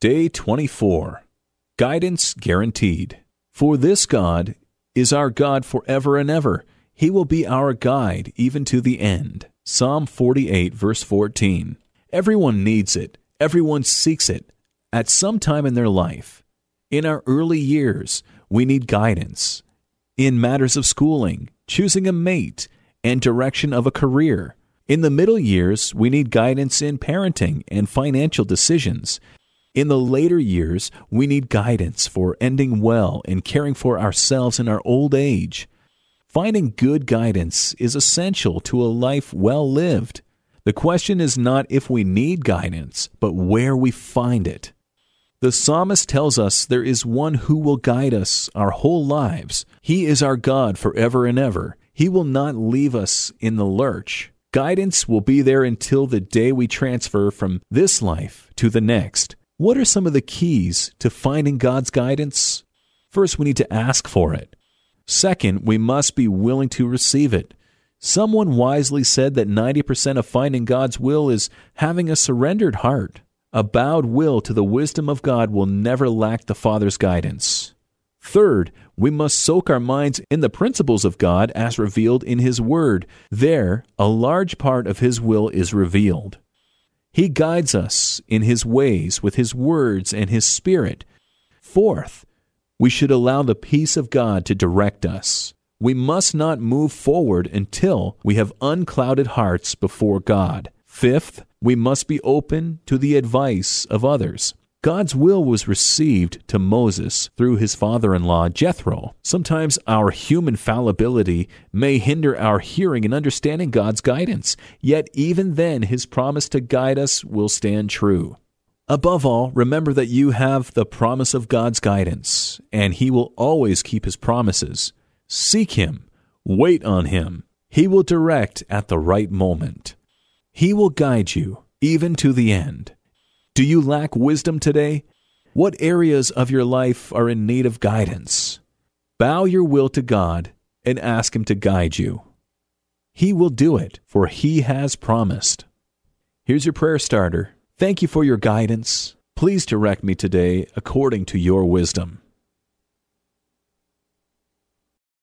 Day 24 Guidance Guaranteed. For this God is our God forever and ever. He will be our guide even to the end. Psalm 48, verse 14. Everyone needs it, everyone seeks it at some time in their life. In our early years, we need guidance. In matters of schooling, choosing a mate, and direction of a career. In the middle years, we need guidance in parenting and financial decisions. In the later years, we need guidance for ending well and caring for ourselves in our old age. Finding good guidance is essential to a life well lived. The question is not if we need guidance, but where we find it. The psalmist tells us there is one who will guide us our whole lives. He is our God forever and ever. He will not leave us in the lurch. Guidance will be there until the day we transfer from this life to the next. What are some of the keys to finding God's guidance? First, we need to ask for it. Second, we must be willing to receive it. Someone wisely said that 90% of finding God's will is having a surrendered heart. A bowed will to the wisdom of God will never lack the Father's guidance. Third, we must soak our minds in the principles of God as revealed in His Word. There, a large part of His will is revealed. He guides us in His ways with His words and His Spirit. Fourth, we should allow the peace of God to direct us. We must not move forward until we have unclouded hearts before God. Fifth, we must be open to the advice of others. God's will was received to Moses through his father in law, Jethro. Sometimes our human fallibility may hinder our hearing and understanding God's guidance, yet, even then, his promise to guide us will stand true. Above all, remember that you have the promise of God's guidance, and he will always keep his promises. Seek him, wait on him. He will direct at the right moment. He will guide you even to the end. Do you lack wisdom today? What areas of your life are in need of guidance? Bow your will to God and ask Him to guide you. He will do it, for He has promised. Here's your prayer starter. Thank you for your guidance. Please direct me today according to your wisdom.